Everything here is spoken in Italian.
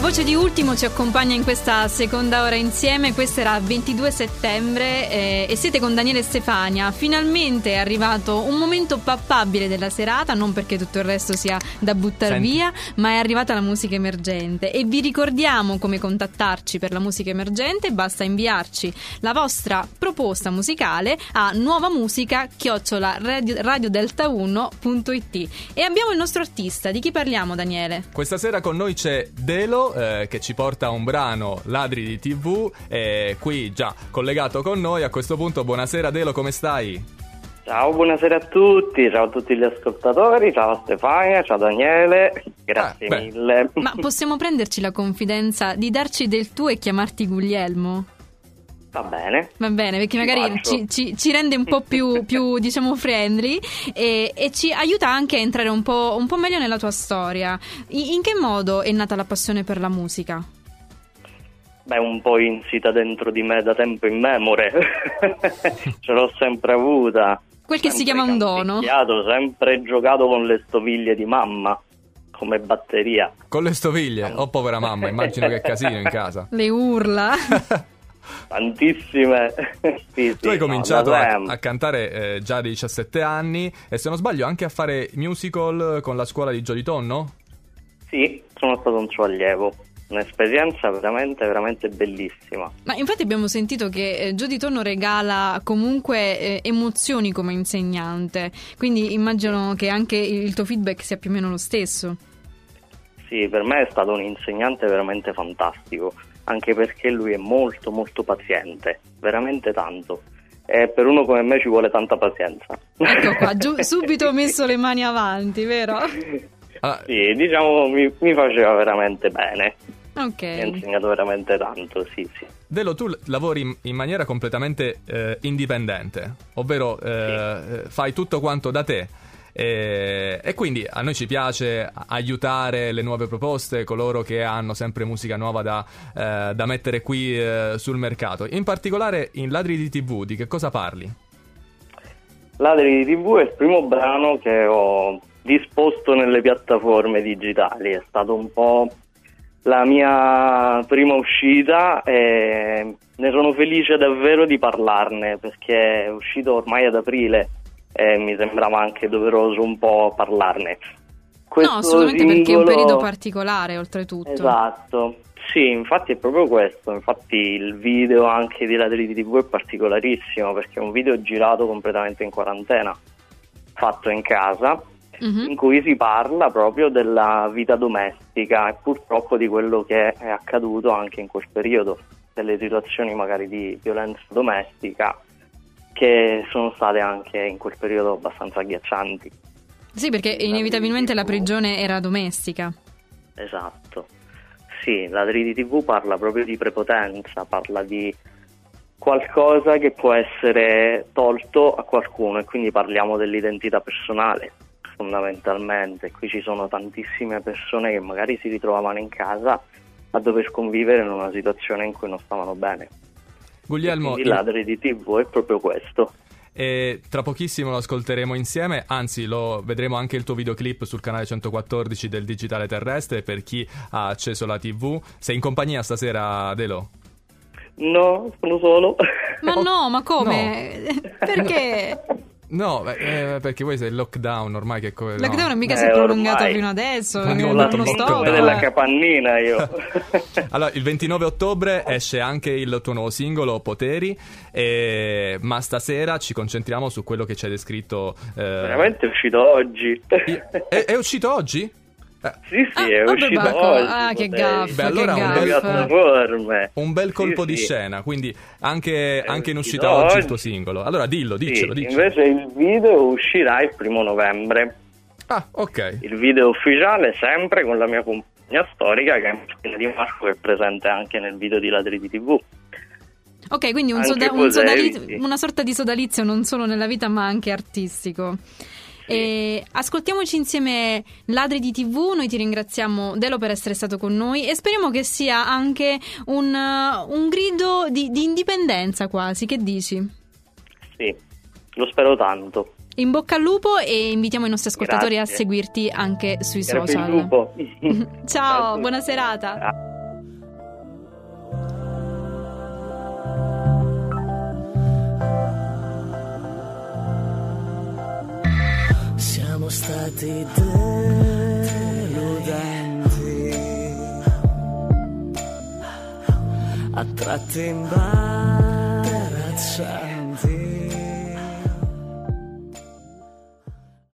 La voce di Ultimo ci accompagna in questa seconda ora insieme, questo era 22 settembre eh, e siete con Daniele Stefania. Finalmente è arrivato un momento pappabile della serata, non perché tutto il resto sia da buttare via, ma è arrivata la musica emergente e vi ricordiamo come contattarci per la musica emergente, basta inviarci la vostra proposta musicale a nuova musica chiocciola radio, radiodelta1.it e abbiamo il nostro artista, di chi parliamo Daniele? Questa sera con noi c'è Delo eh, che ci porta un brano Ladri di TV e qui già collegato con noi. A questo punto buonasera Delo, come stai? Ciao, buonasera a tutti, ciao a tutti gli ascoltatori, ciao Stefania, ciao Daniele, grazie Ah, mille. Ma possiamo prenderci la confidenza di darci del tu e chiamarti Guglielmo? Va bene. Va bene, perché Ci magari ci, ci- ci rende un po' più, più, diciamo, friendly e, e ci aiuta anche a entrare un po', un po' meglio nella tua storia. I- in che modo è nata la passione per la musica? Beh, un po' insita dentro di me da tempo immemore, ce l'ho sempre avuta. Quel che si chiama un dono. canticchiato, sempre giocato con le stoviglie di mamma, come batteria. Con le stoviglie? Oh povera mamma, immagino che casino in casa. Le urla. Tantissime. sì, Tu hai cominciato no, a, a cantare eh, già a 17 anni e se non sbaglio anche a fare musical con la scuola di Jody Tonno? Sì, sono stato un suo allievo. Un'esperienza veramente, veramente bellissima. Ma infatti abbiamo sentito che eh, Giudi Tonno regala comunque eh, emozioni come insegnante, quindi immagino che anche il tuo feedback sia più o meno lo stesso. Sì, per me è stato un insegnante veramente fantastico, anche perché lui è molto molto paziente, veramente tanto. E per uno come me ci vuole tanta pazienza. Ecco qua, giù- subito ho messo le mani avanti, vero? Ah, Sì, diciamo mi, mi faceva veramente bene, mi ha Ok. insegnato veramente tanto, sì, sì. Delo, tu lavori in- in maniera completamente eh, indipendente, ovvero eh, eh, fai tutto quanto da te. E, e quindi a noi ci piace aiutare le nuove proposte, coloro che hanno sempre musica nuova da, eh, da mettere qui eh, sul mercato. In particolare in Ladri di TV, di che cosa parli? Ladri di TV è il primo brano che ho disposto nelle piattaforme digitali, è stato un po' la mia prima uscita e ne sono felice davvero di parlarne perché è uscito ormai ad aprile e mi sembrava anche doveroso un po' parlarne. Questo No, assolutamente perché è un singolo- periodo particolare, oltretutto. Esatto, sì, infatti è proprio questo, infatti il video anche di Ladri di TV è particolarissimo perché è un video girato completamente in quarantena, fatto in casa, Mhm. in cui si parla proprio della vita domestica e purtroppo di quello che è accaduto anche in quel periodo, delle situazioni magari di violenza domestica che sono state anche in quel periodo abbastanza agghiaccianti. Sì, perché inevitabilmente la prigione era domestica. Esatto. Sì, la 3D TV parla proprio di prepotenza, parla di qualcosa che può essere tolto a qualcuno e quindi parliamo dell'identità personale fondamentalmente. Qui ci sono tantissime persone che magari si ritrovavano in casa a dover convivere in una situazione in cui non stavano bene. Guglielmo, Quindi la 3D TV è proprio questo. E tra pochissimo lo ascolteremo insieme, anzi lo vedremo anche il tuo videoclip sul canale 114 del Digitale Terrestre per chi ha acceso la TV. Sei in compagnia stasera, Delo? No, sono solo. Ma no, ma come? Perché? No, beh, eh, perché poi sei il lockdown ormai che... co- Il no. lockdown mica Eh, si è prolungato ormai. fino adesso, non, la dato non stop. della eh. capannina io. Allora, il 29 ottobre esce anche il tuo nuovo singolo, Poteri, e- ma stasera ci concentriamo su quello che ci hai descritto. eh, Veramente è uscito oggi. È, è uscito oggi? Sì, sì, Ah, è uscito Bacco. oggi. Ah, che gaffa, Beh, allora che un bel- un bel Sì, colpo di sì. scena, quindi anche, anche in uscita oggi il oggi. tuo singolo. Allora dillo, Sì, diccelo, diccelo. invece il video uscirà il primo novembre. Ah, ok. Il video ufficiale sempre con la mia compagnia storica che è Martina Di Marco che è presente anche nel video di Ladri di TV. Ok, quindi un soda- un Posevi, sodali- sì. una sorta di sodalizio non solo nella vita ma anche artistico. E ascoltiamoci insieme Ladri di TV, noi ti ringraziamo Delo per essere stato con noi e speriamo che sia anche un, uh, un grido di, di indipendenza quasi, che dici? Sì, lo spero tanto. In bocca al lupo e invitiamo i nostri ascoltatori Grazie. a seguirti anche sui il social. lupo. Ciao, buona serata. Ciao. Stati deludenti, a tratti imbarazzanti.